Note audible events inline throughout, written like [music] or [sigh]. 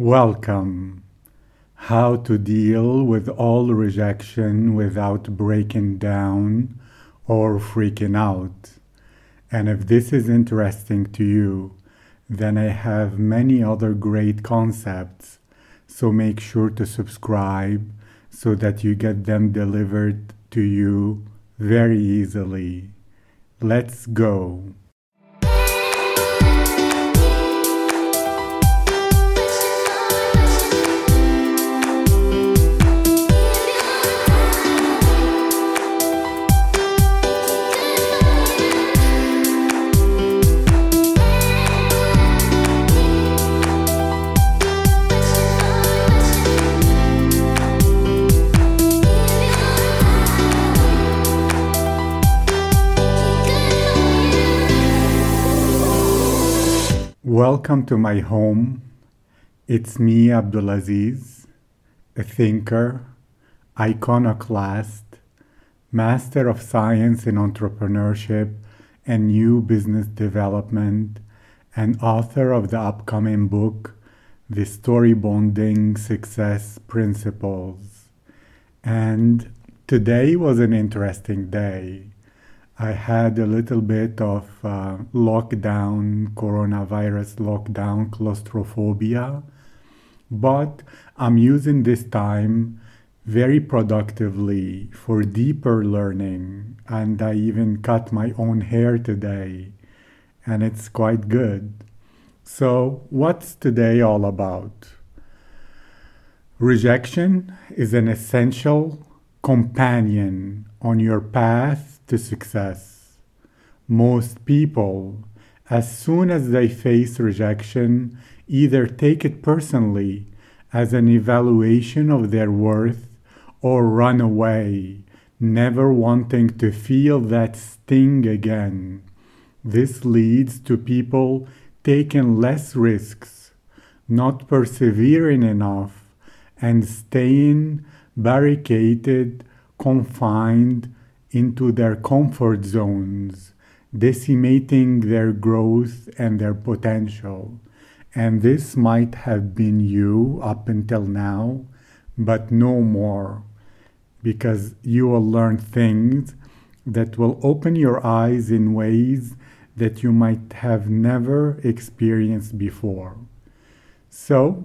Welcome. How to deal with all rejection without breaking down or freaking out. And if this is interesting to you, then I have many other great concepts. So make sure to subscribe so that you get them delivered to you very easily. Let's go. Welcome to my home. It's me, Abdulaziz, a thinker, iconoclast, master of science in entrepreneurship and new business development, and author of the upcoming book, The Story Bonding Success Principles. And today was an interesting day. I had a little bit of uh, lockdown, coronavirus lockdown, claustrophobia, but I'm using this time very productively for deeper learning. And I even cut my own hair today, and it's quite good. So, what's today all about? Rejection is an essential companion on your path to success. Most people, as soon as they face rejection, either take it personally as an evaluation of their worth or run away, never wanting to feel that sting again. This leads to people taking less risks, not persevering enough, and staying barricaded, confined, into their comfort zones, decimating their growth and their potential. And this might have been you up until now, but no more, because you will learn things that will open your eyes in ways that you might have never experienced before. So,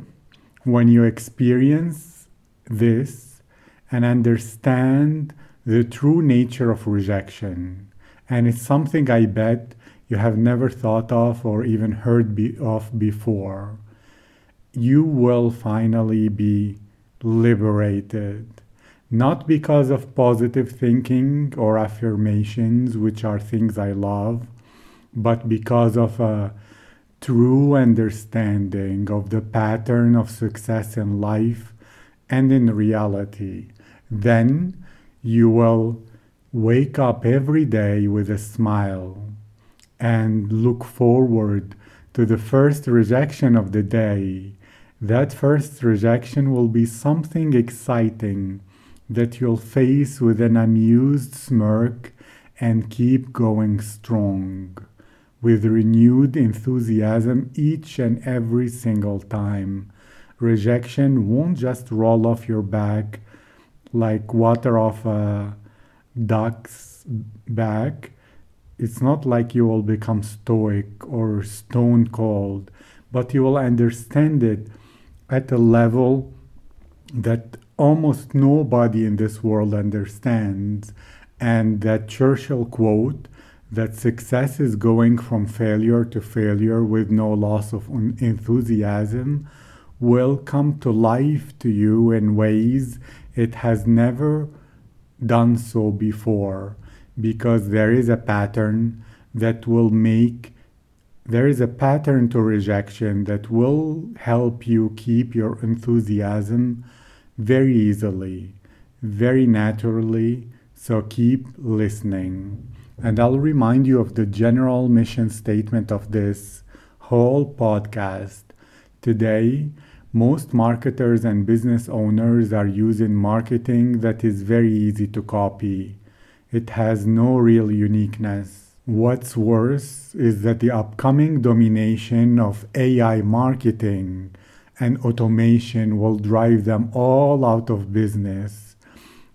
when you experience this and understand the true nature of rejection. And it's something I bet you have never thought of or even heard be- of before. You will finally be liberated. Not because of positive thinking or affirmations, which are things I love, but because of a true understanding of the pattern of success in life and in reality. Then you will wake up every day with a smile and look forward to the first rejection of the day. That first rejection will be something exciting that you'll face with an amused smirk and keep going strong with renewed enthusiasm each and every single time. Rejection won't just roll off your back like water off a duck's back. It's not like you will become stoic or stone cold, but you will understand it at a level that almost nobody in this world understands. And that Churchill quote that success is going from failure to failure with no loss of enthusiasm will come to life to you in ways it has never done so before because there is a pattern that will make there is a pattern to rejection that will help you keep your enthusiasm very easily, very naturally. So keep listening. And I'll remind you of the general mission statement of this whole podcast. Today, most marketers and business owners are using marketing that is very easy to copy. It has no real uniqueness. What's worse is that the upcoming domination of AI marketing and automation will drive them all out of business,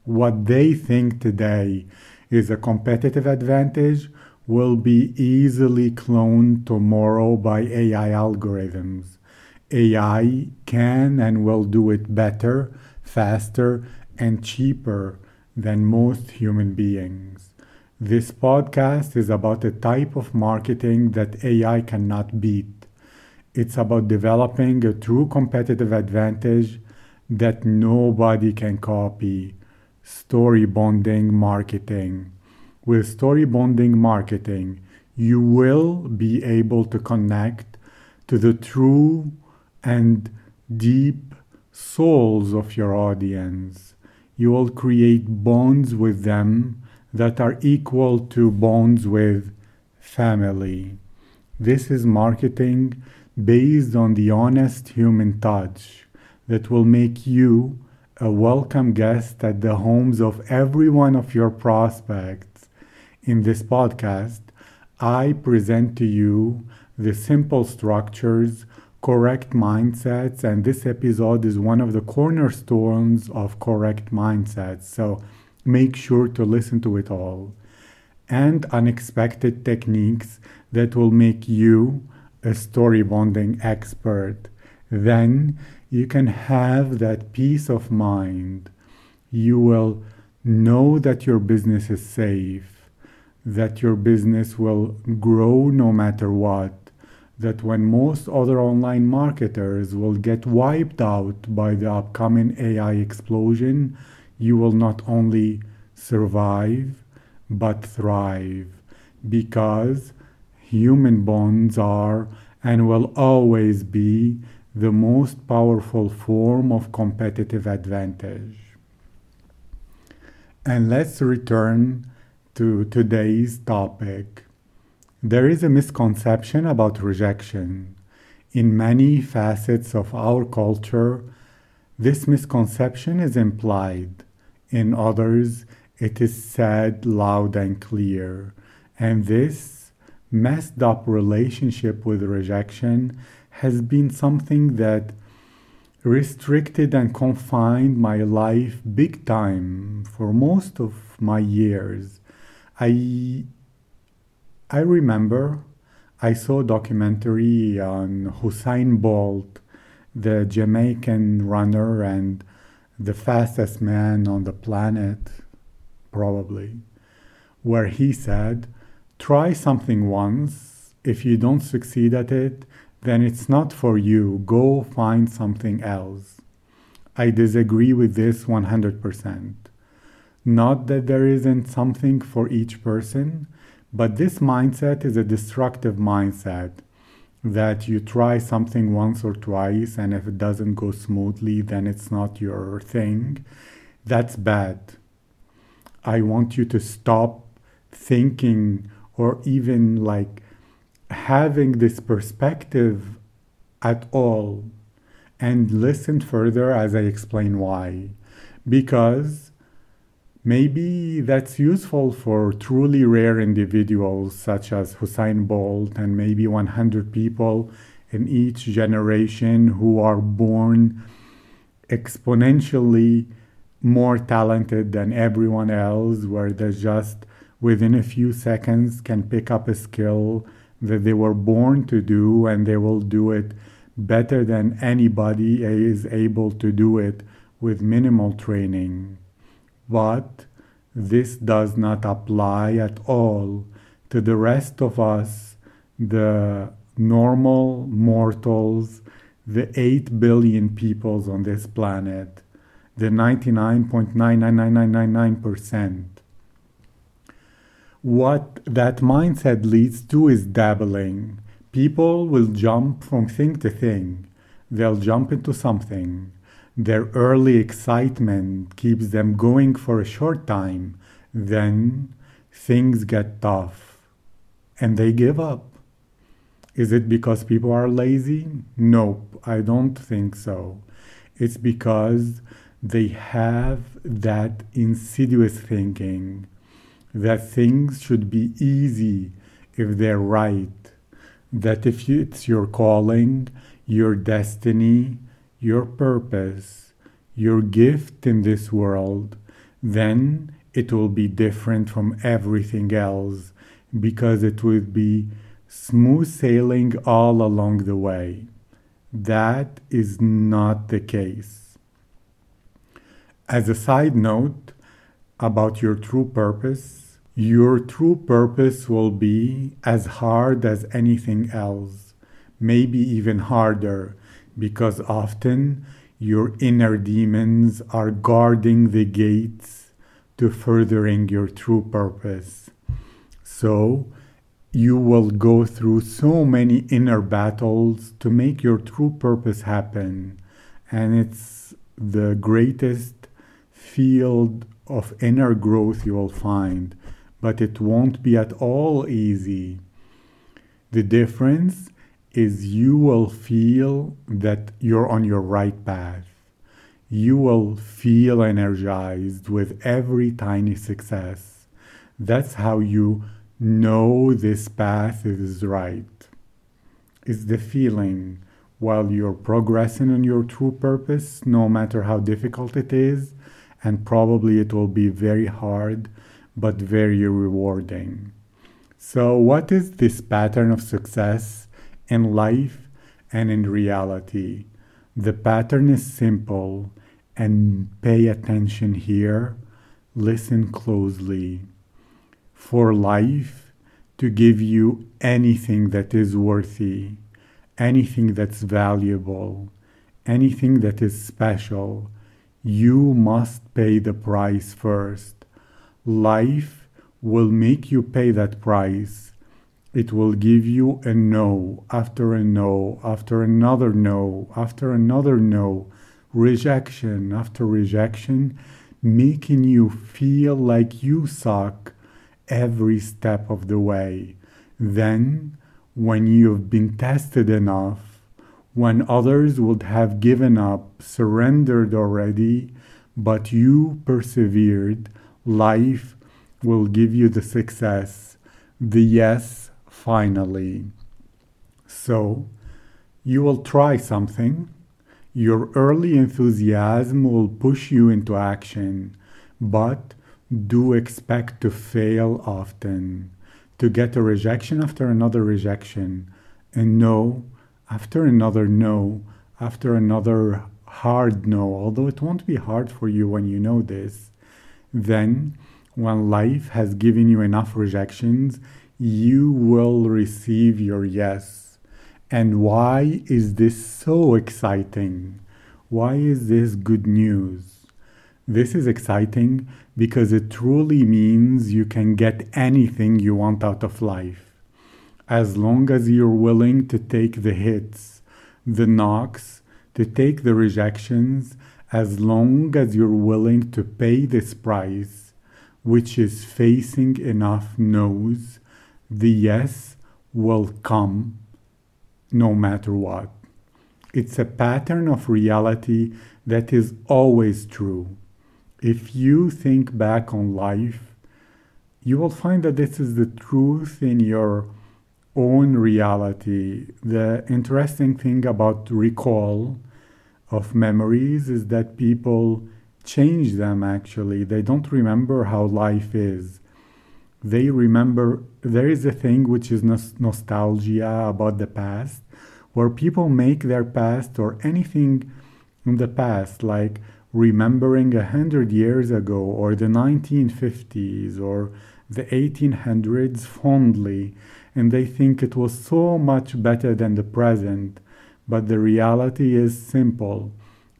what they think today is a competitive advantage will be easily cloned tomorrow by AI algorithms. AI can and will do it better, faster, and cheaper than most human beings. This podcast is about a type of marketing that AI cannot beat. It's about developing a true competitive advantage that nobody can copy. Story bonding marketing. With story bonding marketing, you will be able to connect to the true and deep souls of your audience. You will create bonds with them that are equal to bonds with family. This is marketing based on the honest human touch that will make you a welcome guest at the homes of every one of your prospects. In this podcast, I present to you the simple structures, correct mindsets, and this episode is one of the cornerstones of correct mindsets. So make sure to listen to it all. And unexpected techniques that will make you a story bonding expert. Then you can have that peace of mind. You will know that your business is safe, that your business will grow no matter what, that when most other online marketers will get wiped out by the upcoming AI explosion, you will not only survive but thrive because human bonds are and will always be the most powerful form of competitive advantage. And let's return to today's topic. There is a misconception about rejection. In many facets of our culture, this misconception is implied. In others, it is said loud and clear. And this messed up relationship with rejection has been something that restricted and confined my life big time for most of my years. I I remember I saw a documentary on Usain Bolt, the Jamaican runner and the fastest man on the planet, probably, where he said, Try something once. If you don't succeed at it, then it's not for you. Go find something else. I disagree with this 100%. Not that there isn't something for each person, but this mindset is a destructive mindset that you try something once or twice, and if it doesn't go smoothly, then it's not your thing. That's bad. I want you to stop thinking or even like having this perspective at all and listen further as I explain why. Because maybe that's useful for truly rare individuals such as Usain Bolt and maybe 100 people in each generation who are born exponentially more talented than everyone else, where they just within a few seconds can pick up a skill that they were born to do and they will do it better than anybody is able to do it with minimal training. But this does not apply at all to the rest of us, the normal mortals, the 8 billion peoples on this planet, the 99.99999%. What that mindset leads to is dabbling. People will jump from thing to thing. They'll jump into something. Their early excitement keeps them going for a short time. Then things get tough and they give up. Is it because people are lazy? Nope, I don't think so. It's because they have that insidious thinking that things should be easy if they're right, that if it's your calling, your destiny, your purpose, your gift in this world, then it will be different from everything else because it will be smooth sailing all along the way. That is not the case. As a side note about your true purpose, your true purpose will be as hard as anything else, maybe even harder, because often your inner demons are guarding the gates to furthering your true purpose. So, you will go through so many inner battles to make your true purpose happen. And it's the greatest field of inner growth you will find, but it won't be at all easy. The difference is you will feel that you're on your right path. You will feel energized with every tiny success. That's how you know this path is right. It's the feeling while you're progressing on your true purpose, no matter how difficult it is, and probably it will be very hard, but very rewarding. So, what is this pattern of success in life and in reality? The pattern is simple, and pay attention here, listen closely for life to give you anything that is worthy, anything that's valuable, anything that is special, you must pay the price first. Life will make you pay that price. It will give you a no after a no, after another no, after another no, rejection after rejection, making you feel like you suck every step of the way. Then, when you've been tested enough, when others would have given up, surrendered already, but you persevered, life will give you the success, the yes, finally. So, you will try something. Your early enthusiasm will push you into action, but do expect to fail often, to get a rejection after another rejection, and no after another no, after another hard no, although it won't be hard for you when you know this. Then, when life has given you enough rejections, you will receive your yes. And why is this so exciting? Why is this good news? This is exciting because it truly means you can get anything you want out of life. As long as you're willing to take the hits, the knocks, to take the rejections, as long as you're willing to pay this price, which is facing enough no's, the yes will come no matter what. It's a pattern of reality that is always true if you think back on life, you will find that this is the truth in your own reality. The interesting thing about recall of memories is that people change them actually. They don't remember how life is. They remember, there is a thing which is nostalgia about the past, where people make their past or anything in the past, like remembering a hundred years ago or the 1950s or the 1800s fondly and they think it was so much better than the present. But the reality is simple.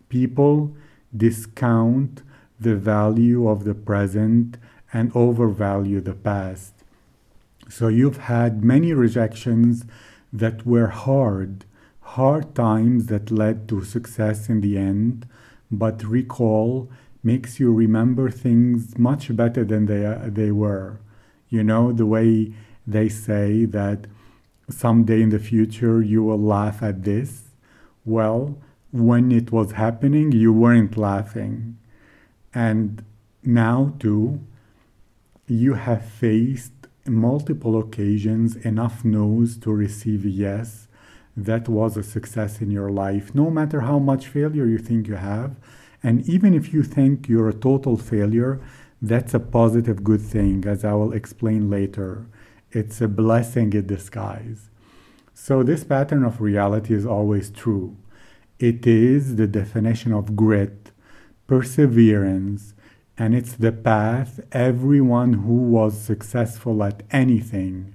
People discount the value of the present and overvalue the past. So you've had many rejections that were hard, hard times that led to success in the end but recall makes you remember things much better than they, uh, they were. You know, the way they say that someday in the future you will laugh at this. Well, when it was happening, you weren't laughing. And now, too, you have faced multiple occasions enough no's to receive yes. that was a success in your life, no matter how much failure you think you have. And even if you think you're a total failure, that's a positive good thing, as I will explain later. It's a blessing in disguise. So, this pattern of reality is always true. It is the definition of grit, perseverance, and it's the path everyone who was successful at anything,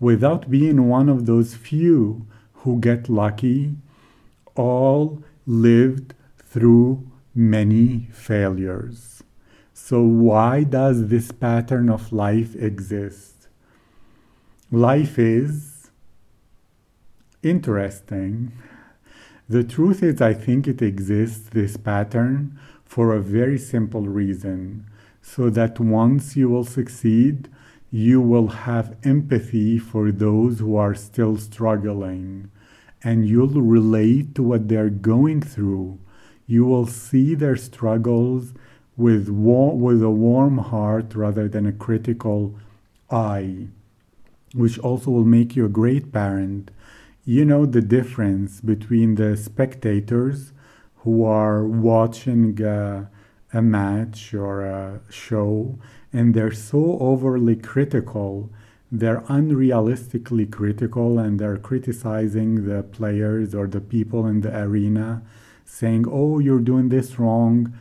without being one of those few who get lucky, all lived through many failures. So, why does this pattern of life exist? Life is interesting. The truth is, I think it exists, this pattern, for a very simple reason so that once you will succeed, you will have empathy for those who are still struggling and you'll relate to what they're going through. You will see their struggles with, war- with a warm heart rather than a critical eye, which also will make you a great parent. You know the difference between the spectators who are watching a, a match or a show and they're so overly critical they're unrealistically critical and they're criticizing the players or the people in the arena, saying, Oh, you're doing this wrong.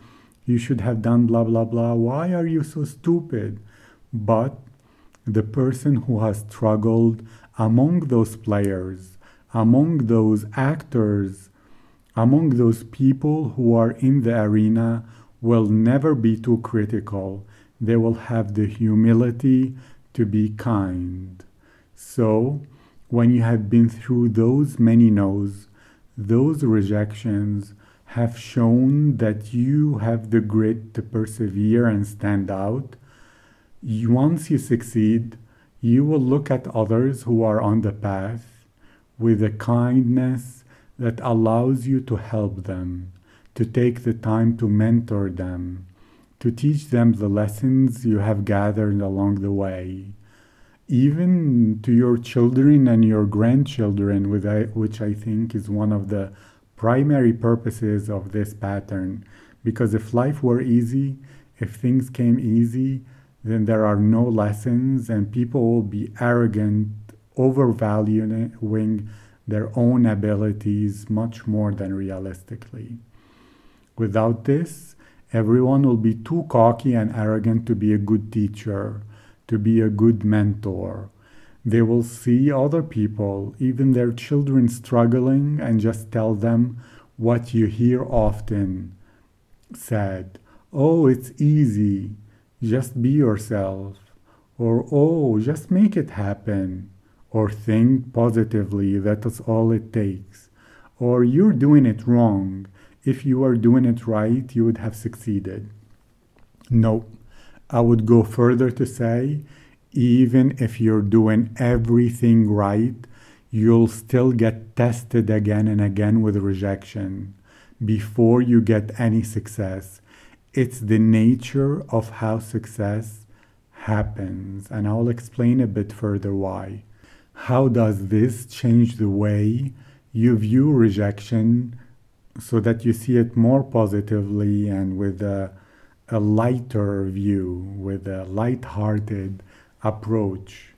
You should have done blah, blah, blah. Why are you so stupid? But the person who has struggled among those players, among those actors, among those people who are in the arena will never be too critical. They will have the humility to be kind. So, when you have been through those many no's, those rejections have shown that you have the grit to persevere and stand out. Once you succeed, you will look at others who are on the path with a kindness that allows you to help them, to take the time to mentor them, to teach them the lessons you have gathered along the way. Even to your children and your grandchildren, which I think is one of the primary purposes of this pattern. Because if life were easy, if things came easy, then there are no lessons and people will be arrogant, overvaluing their own abilities much more than realistically. Without this, Everyone will be too cocky and arrogant to be a good teacher, to be a good mentor. They will see other people, even their children, struggling and just tell them what you hear often said. Oh, it's easy. Just be yourself. Or, oh, just make it happen. Or think positively. That is all it takes. Or you're doing it wrong if you were doing it right, you would have succeeded. No, I would go further to say, even if you're doing everything right, you'll still get tested again and again with rejection before you get any success. It's the nature of how success happens, and I'll explain a bit further why. How does this change the way you view rejection so that you see it more positively and with a, a lighter view, with a light-hearted approach.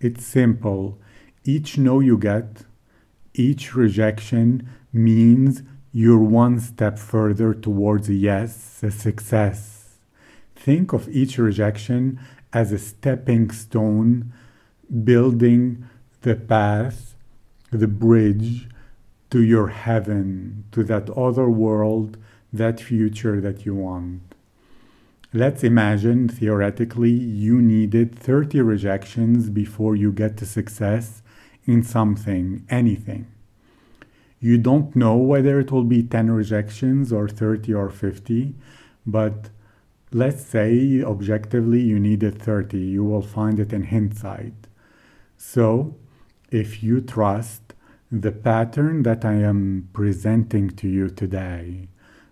It's simple. Each no you get, each rejection means you're one step further towards a yes, a success. Think of each rejection as a stepping stone building the path, the bridge to your heaven, to that other world, that future that you want. Let's imagine theoretically you needed 30 rejections before you get to success in something, anything. You don't know whether it will be 10 rejections or 30 or 50, but let's say objectively you needed 30. You will find it in hindsight. So, if you trust the pattern that I am presenting to you today,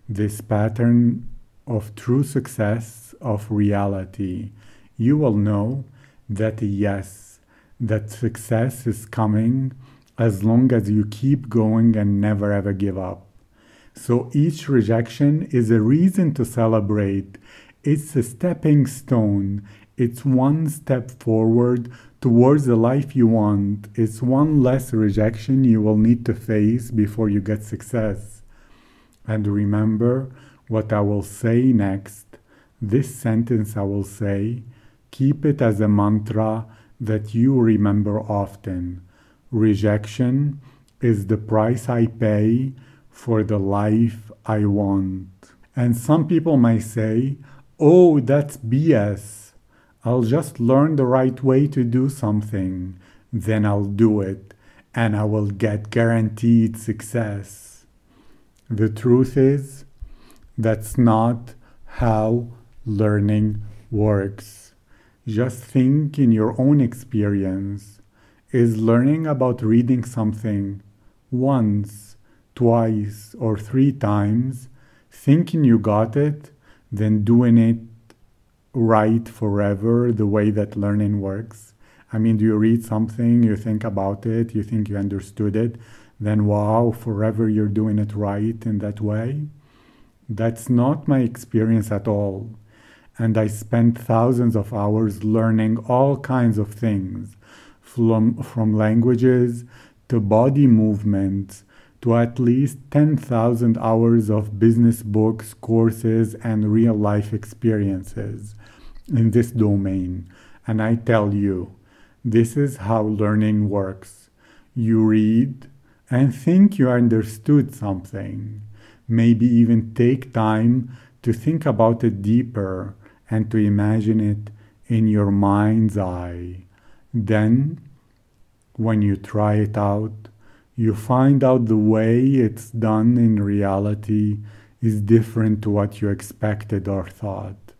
this pattern of true success, of reality, you will know that yes, that success is coming as long as you keep going and never ever give up. So each rejection is a reason to celebrate. It's a stepping stone. It's one step forward towards the life you want. It's one less rejection you will need to face before you get success. And remember what I will say next. This sentence I will say, keep it as a mantra that you remember often. Rejection is the price I pay for the life I want. And some people might say, oh, that's BS. I'll just learn the right way to do something, then I'll do it, and I will get guaranteed success. The truth is, that's not how learning works. Just think in your own experience. Is learning about reading something once, twice, or three times, thinking you got it, then doing it right forever the way that learning works? I mean, do you read something, you think about it, you think you understood it, then wow, forever you're doing it right in that way? That's not my experience at all. And I spent thousands of hours learning all kinds of things from, from languages to body movements to at least 10,000 hours of business books, courses, and real life experiences in this domain. And I tell you, this is how learning works. You read and think you understood something, maybe even take time to think about it deeper and to imagine it in your mind's eye. Then, when you try it out, you find out the way it's done in reality is different to what you expected or thought.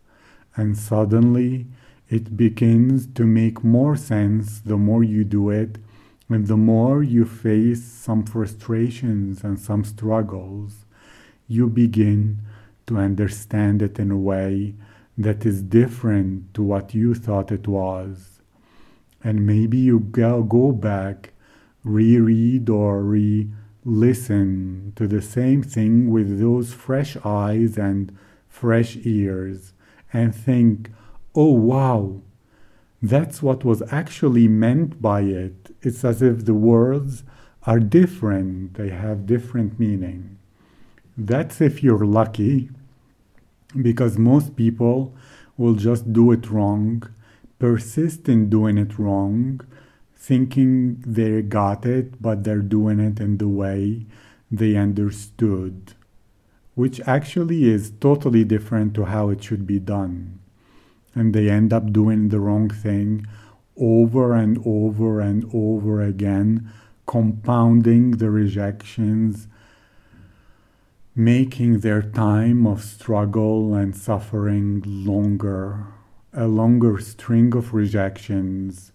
And suddenly, it begins to make more sense the more you do it, and the more you face some frustrations and some struggles, you begin to understand it in a way that is different to what you thought it was. And maybe you go, go back, reread or re listen to the same thing with those fresh eyes and fresh ears and think, oh wow, that's what was actually meant by it. It's as if the words are different, they have different meaning. That's if you're lucky because most people will just do it wrong, persist in doing it wrong, thinking they got it, but they're doing it in the way they understood, which actually is totally different to how it should be done. And they end up doing the wrong thing over and over and over again, compounding the rejections making their time of struggle and suffering longer, a longer string of rejections.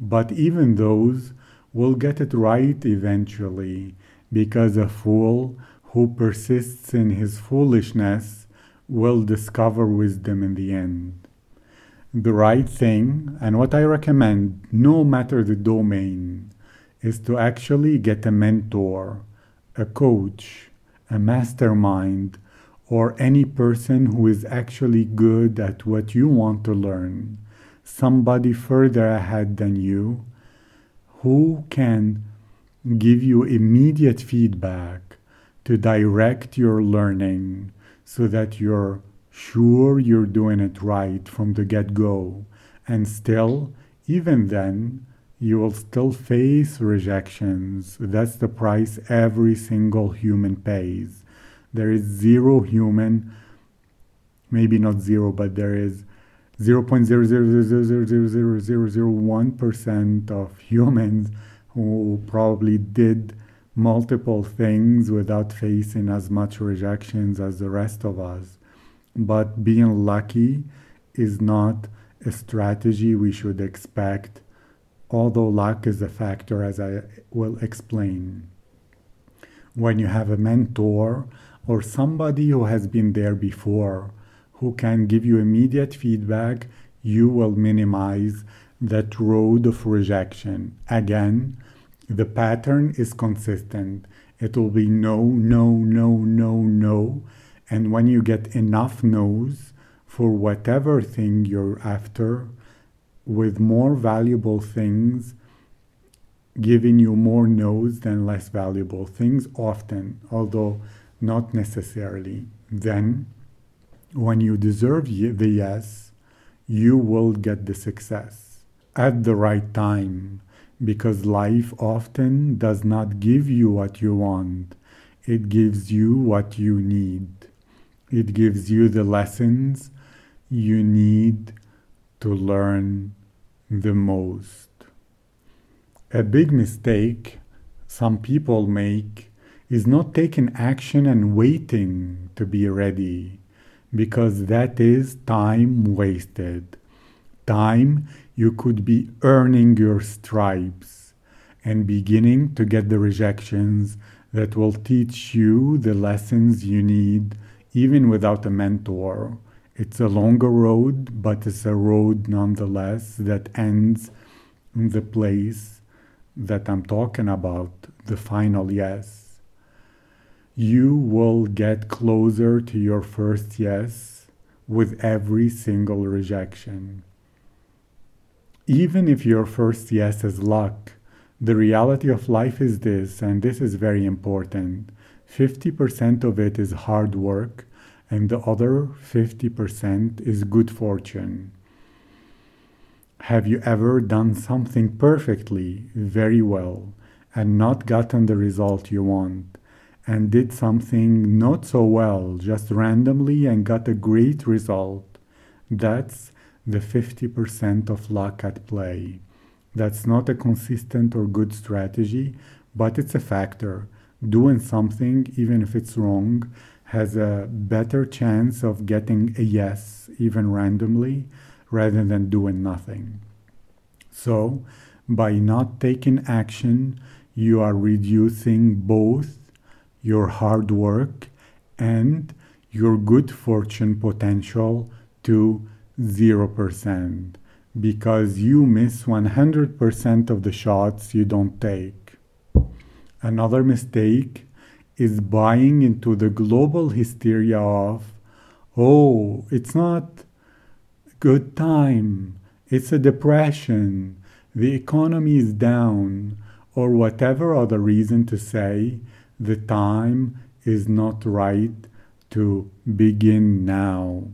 But even those will get it right eventually, because a fool who persists in his foolishness will discover wisdom in the end. The right thing, and what I recommend, no matter the domain, is to actually get a mentor, a coach, a mastermind, or any person who is actually good at what you want to learn, somebody further ahead than you, who can give you immediate feedback to direct your learning so that you're sure you're doing it right from the get go. And still, even then, you will still face rejections. That's the price every single human pays. There is zero human, maybe not zero, but there is 0.000000001% of humans who probably did multiple things without facing as much rejections as the rest of us. But being lucky is not a strategy we should expect although luck is a factor, as I will explain. When you have a mentor or somebody who has been there before, who can give you immediate feedback, you will minimize that road of rejection. Again, The pattern is consistent. It will be no, no, no, no, no. And when you get enough no's for whatever thing you're after, with more valuable things giving you more no's than less valuable things often, although not necessarily. Then, when you deserve the yes, you will get the success at the right time because life often does not give you what you want, it gives you what you need. It gives you the lessons you need to learn the most. A big mistake some people make is not taking action and waiting to be ready because that is time wasted. Time you could be earning your stripes and beginning to get the rejections that will teach you the lessons you need even without a mentor. It's a longer road, but it's a road nonetheless that ends in the place that I'm talking about, the final yes. You will get closer to your first yes with every single rejection. Even if your first yes is luck, the reality of life is this, and this is very important 50% of it is hard work and the other 50% is good fortune. Have you ever done something perfectly, very well, and not gotten the result you want, and did something not so well, just randomly, and got a great result? That's the 50% of luck at play. That's not a consistent or good strategy, but it's a factor. Doing something, even if it's wrong, has a better chance of getting a yes, even randomly, rather than doing nothing. So, by not taking action, you are reducing both your hard work and your good fortune potential to 0% because you miss 100% of the shots you don't take. Another mistake is buying into the global hysteria of, oh, it's not good time, it's a depression, the economy is down, or whatever other reason to say the time is not right to begin now.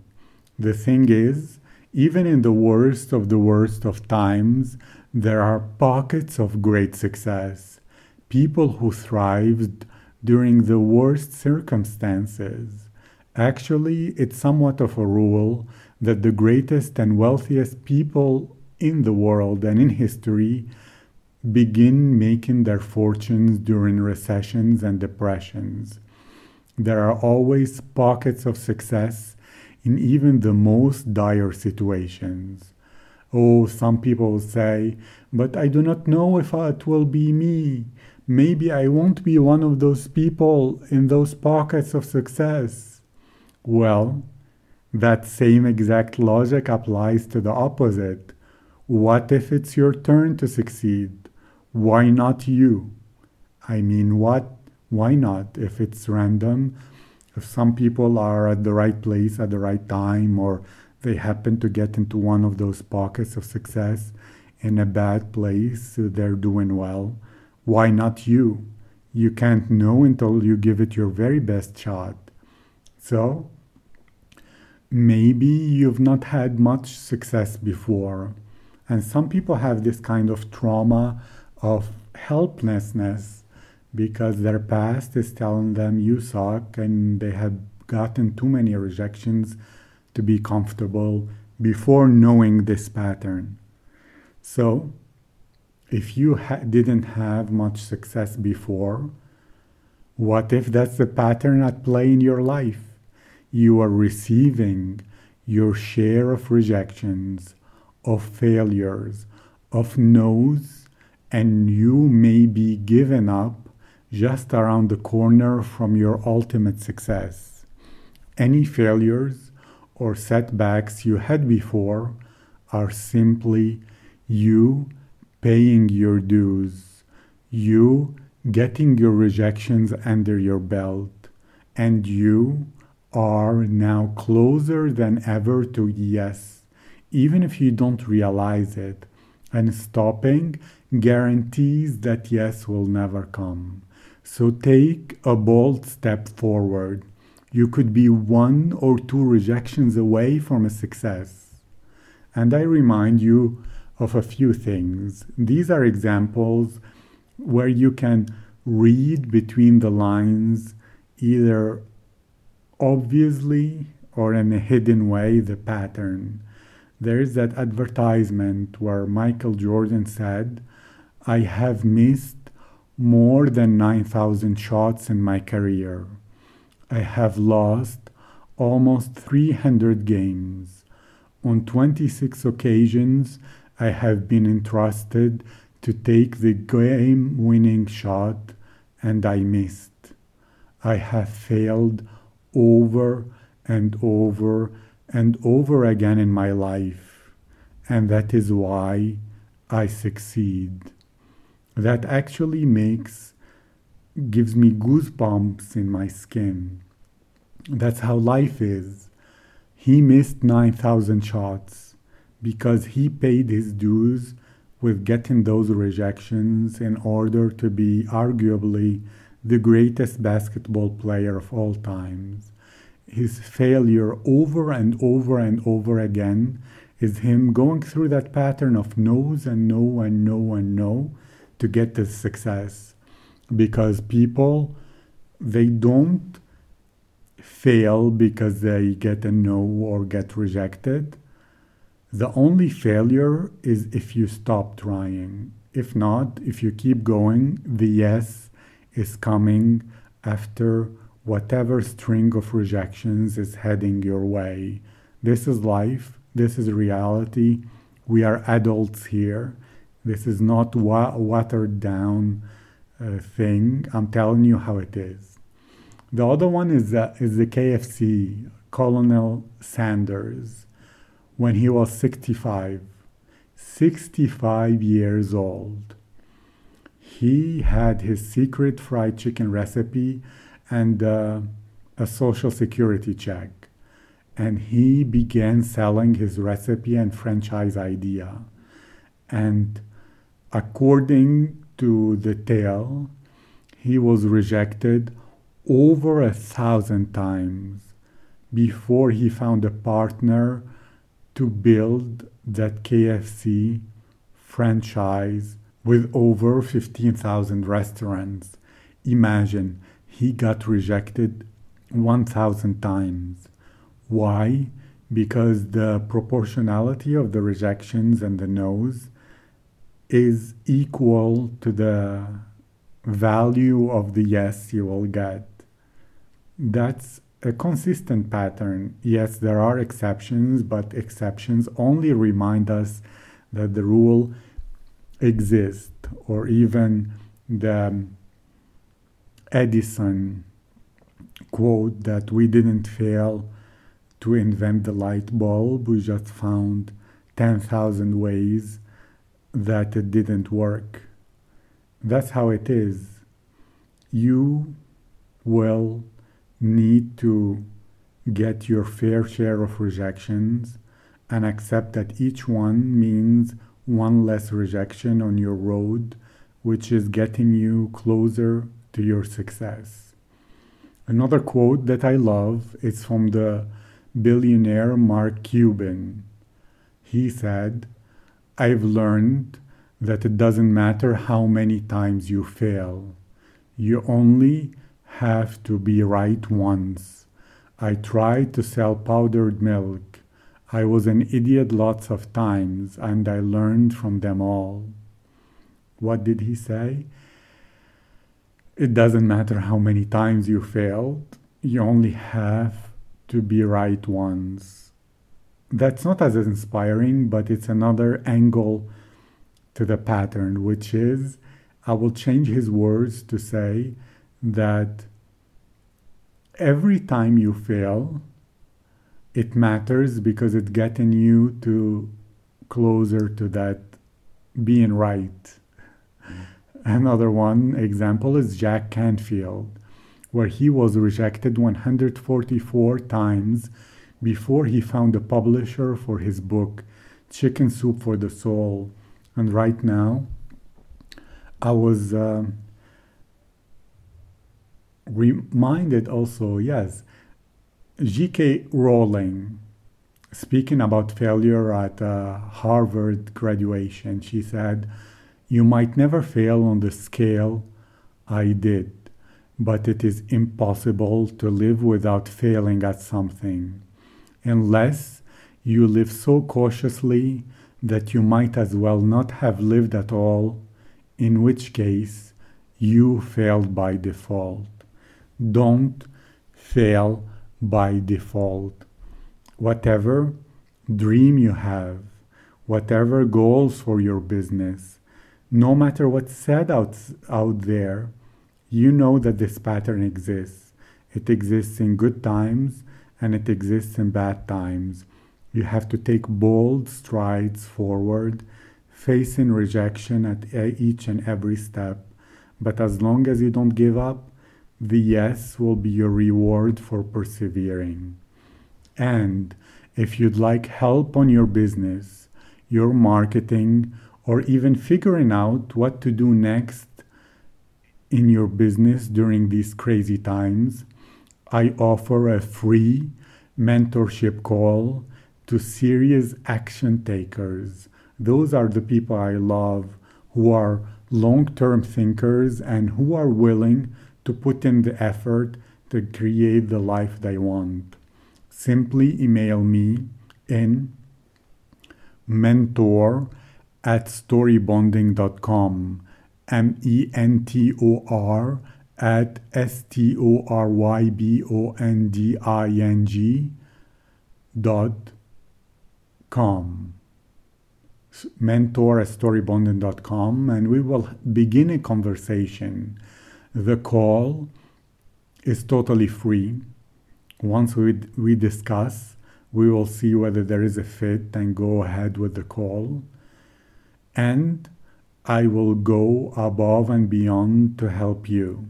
The thing is, even in the worst of the worst of times, there are pockets of great success. People who thrived during the worst circumstances. Actually, it's somewhat of a rule that the greatest and wealthiest people in the world and in history begin making their fortunes during recessions and depressions. There are always pockets of success in even the most dire situations. Oh, some people say, but I do not know if it will be me maybe I won't be one of those people in those pockets of success. Well, that same exact logic applies to the opposite. What if it's your turn to succeed? Why not you? I mean, what? Why not? If it's random, if some people are at the right place at the right time, or they happen to get into one of those pockets of success in a bad place, they're doing well why not you? You can't know until you give it your very best shot. So, maybe you've not had much success before. And some people have this kind of trauma of helplessness because their past is telling them you suck and they have gotten too many rejections to be comfortable before knowing this pattern. So, if you ha- didn't have much success before, what if that's the pattern at play in your life? You are receiving your share of rejections, of failures, of no's, and you may be given up just around the corner from your ultimate success. Any failures or setbacks you had before are simply you paying your dues, you getting your rejections under your belt, and you are now closer than ever to yes, even if you don't realize it. And stopping guarantees that yes will never come. So take a bold step forward. You could be one or two rejections away from a success. And I remind you of a few things. These are examples where you can read between the lines, either obviously or in a hidden way, the pattern. There is that advertisement where Michael Jordan said, I have missed more than 9,000 shots in my career. I have lost almost 300 games. On 26 occasions, I have been entrusted to take the game winning shot and I missed. I have failed over and over and over again in my life, and that is why I succeed that actually makes gives me goosebumps in my skin. That's how life is. He missed 9,000 shots because he paid his dues with getting those rejections in order to be arguably the greatest basketball player of all times. His failure over and over and over again is him going through that pattern of no's and no and no and no to get this success because people they don't fail because they get a no or get rejected. The only failure is if you stop trying. If not if you keep going the yes is coming after whatever string of rejections is heading your way. This is life. This is reality. We are adults here this is not wa- watered down uh, thing. I'm telling you how it is. The other one is the, is the KFC, Colonel Sanders, when he was 65. 65 years old. He had his secret fried chicken recipe and uh, a social security check. And he began selling his recipe and franchise idea. And according to the tale, he was rejected over a thousand times before he found a partner to build that KFC franchise with over 15,000 restaurants. Imagine he got rejected 1,000 times. Why? Because the proportionality of the rejections and the no's is equal to the value of the yes you will get. That's a consistent pattern. Yes, there are exceptions, but exceptions only remind us that the rule exists, or even the Edison quote that we didn't fail to invent the light bulb, we just found 10,000 ways that it didn't work. That's how it is. You will need to get your fair share of rejections and accept that each one means one less rejection on your road, which is getting you closer to your success. Another quote that I love is from the billionaire Mark Cuban. He said, I've learned that it doesn't matter how many times you fail. You only have to be right once. I tried to sell powdered milk. I was an idiot lots of times and I learned from them all. What did he say? It doesn't matter how many times you failed, you only have to be right once that's not as inspiring, but it's another angle to the pattern, which is I will change his words to say that every time you fail, it matters because it's getting you to closer to that being right. [laughs] Another one example is Jack Canfield, where he was rejected 144 times before he found a publisher for his book, Chicken Soup for the Soul. And right now, I was uh, reminded also, yes, J.K. Rowling, speaking about failure at uh, Harvard graduation, she said, You might never fail on the scale I did, but it is impossible to live without failing at something, unless you live so cautiously that you might as well not have lived at all, in which case you failed by default. Don't fail by default. Whatever dream you have, whatever goals for your business, no matter what's said out, out there, you know that this pattern exists. It exists in good times and it exists in bad times. You have to take bold strides forward, facing rejection at each and every step. But as long as you don't give up, the yes will be your reward for persevering. And if you'd like help on your business, your marketing, or even figuring out what to do next in your business during these crazy times, I offer a free mentorship call to serious action takers. Those are the people I love who are long term thinkers and who are willing to put in the effort to create the life they want. Simply email me in mentor at storybonding.com. M E N T O R at S T O R Y B O N D I N G dot com. Mentor at storybonding.com and we will begin a conversation. The call is totally free. Once we, we discuss we will see whether there is a fit and go ahead with the call. And I will go above and beyond to help you.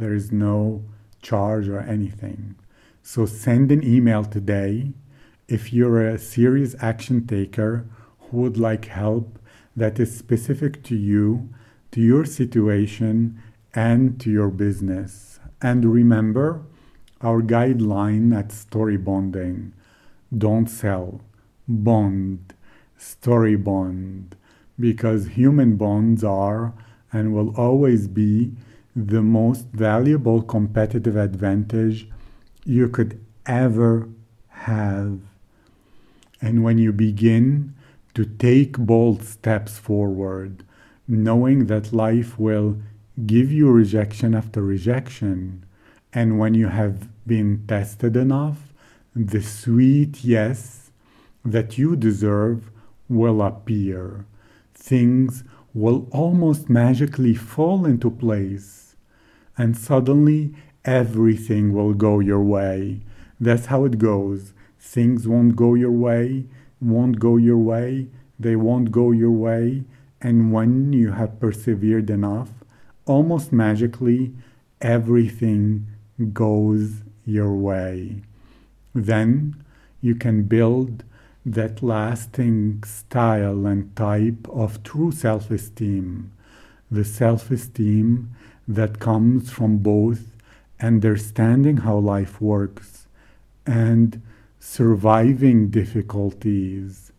There is no charge or anything. So send an email today if you're a serious action taker who would like help that is specific to you, to your situation, and to your business. And remember our guideline at Story Bonding don't sell, bond, story bond because human bonds are and will always be the most valuable competitive advantage you could ever have. And when you begin to take bold steps forward, knowing that life will give you rejection after rejection, and when you have been tested enough, the sweet yes that you deserve will appear things will almost magically fall into place, and suddenly everything will go your way. That's how it goes. Things won't go your way, won't go your way, they won't go your way, and when you have persevered enough, almost magically everything goes your way. Then you can build that lasting style and type of true self esteem, the self esteem that comes from both understanding how life works and surviving difficulties.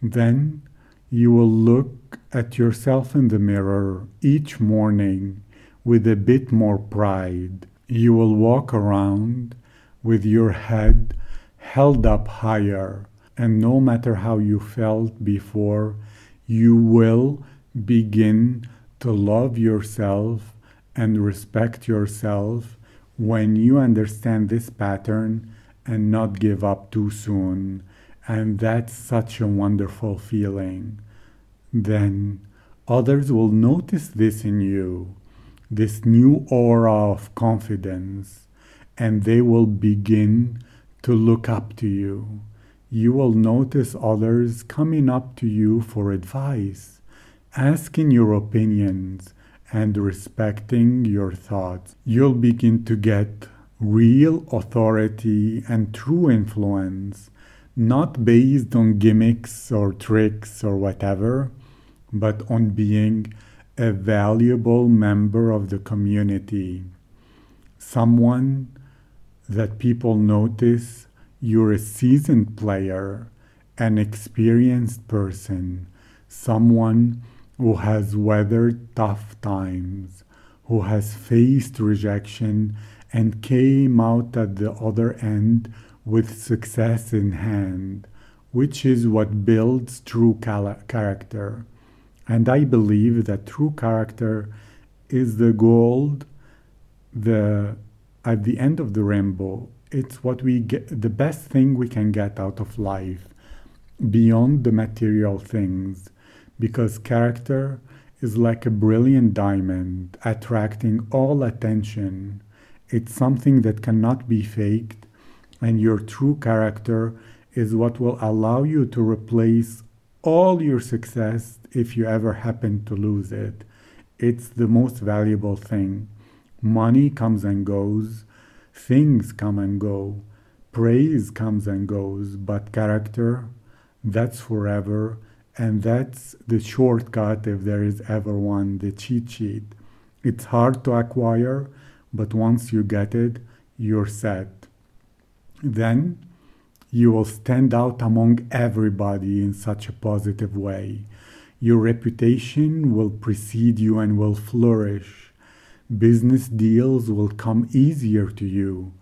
Then you will look at yourself in the mirror each morning with a bit more pride. You will walk around with your head held up higher and no matter how you felt before, you will begin to love yourself and respect yourself when you understand this pattern and not give up too soon. And that's such a wonderful feeling. Then others will notice this in you, this new aura of confidence, and they will begin to look up to you you will notice others coming up to you for advice, asking your opinions, and respecting your thoughts. You'll begin to get real authority and true influence, not based on gimmicks or tricks or whatever, but on being a valuable member of the community. Someone that people notice you're a seasoned player, an experienced person, someone who has weathered tough times, who has faced rejection and came out at the other end with success in hand, which is what builds true character. And I believe that true character is the gold, the at the end of the rainbow. It's what we get, the best thing we can get out of life beyond the material things because character is like a brilliant diamond attracting all attention. It's something that cannot be faked, and your true character is what will allow you to replace all your success if you ever happen to lose it. It's the most valuable thing. Money comes and goes, things come and go, praise comes and goes, but character, that's forever and that's the shortcut, if there is ever one, the cheat sheet. It's hard to acquire, but once you get it, you're set. Then you will stand out among everybody in such a positive way. Your reputation will precede you and will flourish. Business deals will come easier to you.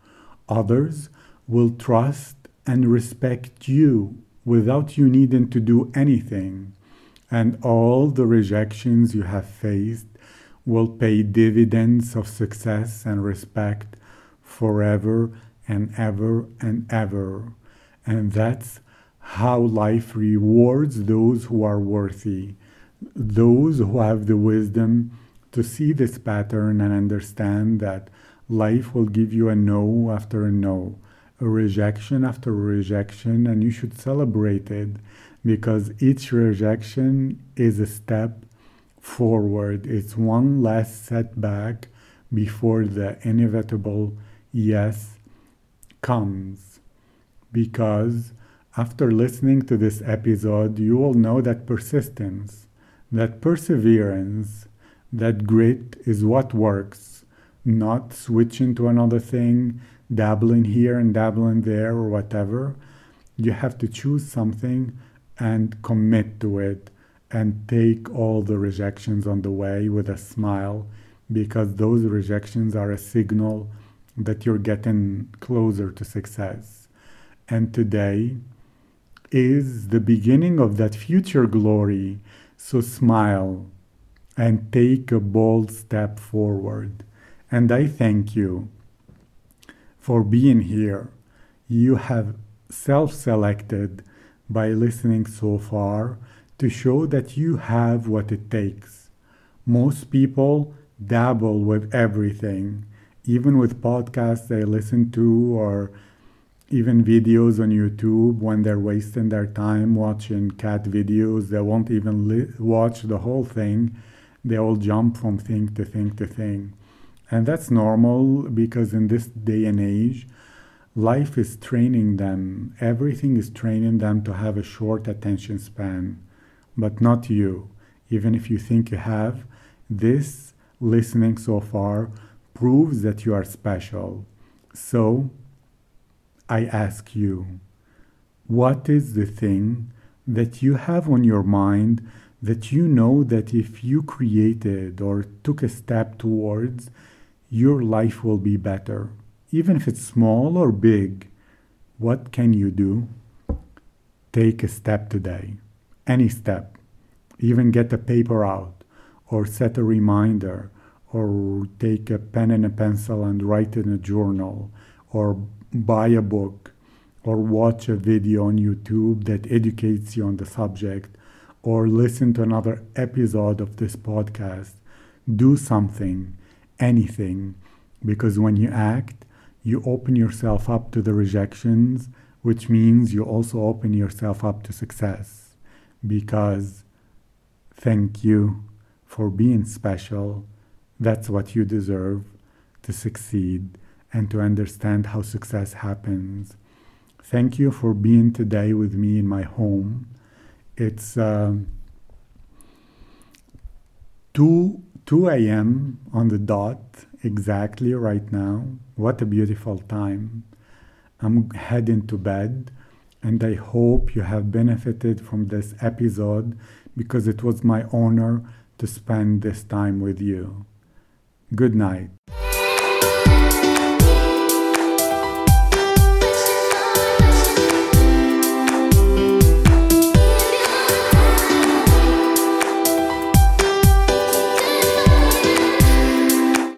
Others will trust and respect you without you needing to do anything. And all the rejections you have faced will pay dividends of success and respect forever and ever and ever. And that's how life rewards those who are worthy, those who have the wisdom to see this pattern and understand that life will give you a no after a no a rejection after rejection, and you should celebrate it because each rejection is a step forward. It's one less setback before the inevitable yes comes. Because after listening to this episode, you will know that persistence, that perseverance, that grit is what works, not switching to another thing, dabbling here and dabbling there or whatever. You have to choose something and commit to it and take all the rejections on the way with a smile because those rejections are a signal that you're getting closer to success. And today is the beginning of that future glory. So smile and take a bold step forward. And I thank you for being here. You have self selected by listening so far to show that you have what it takes. Most people dabble with everything, even with podcasts they listen to or even videos on YouTube when they're wasting their time watching cat videos. They won't even li- watch the whole thing. They all jump from thing to thing to thing. And that's normal because in this day and age, life is training them. Everything is training them to have a short attention span, but not you. Even if you think you have, this listening so far proves that you are special. So, I ask you, what is the thing that you have on your mind that you know that if you created or took a step towards, your life will be better. Even if it's small or big, what can you do? Take a step today, any step. Even get a paper out, or set a reminder, or take a pen and a pencil and write in a journal, or buy a book, or watch a video on YouTube that educates you on the subject, or listen to another episode of this podcast. Do something anything because when you act, you open yourself up to the rejections, which means you also open yourself up to success. Because thank you for being special That's what you deserve to succeed and to understand how success happens. Thank you for being today with me in my home. It's uh, 2, 2 a.m. on the dot exactly right now. What a beautiful time. I'm heading to bed and I hope you have benefited from this episode because it was my honor to spend this time with you. Good night.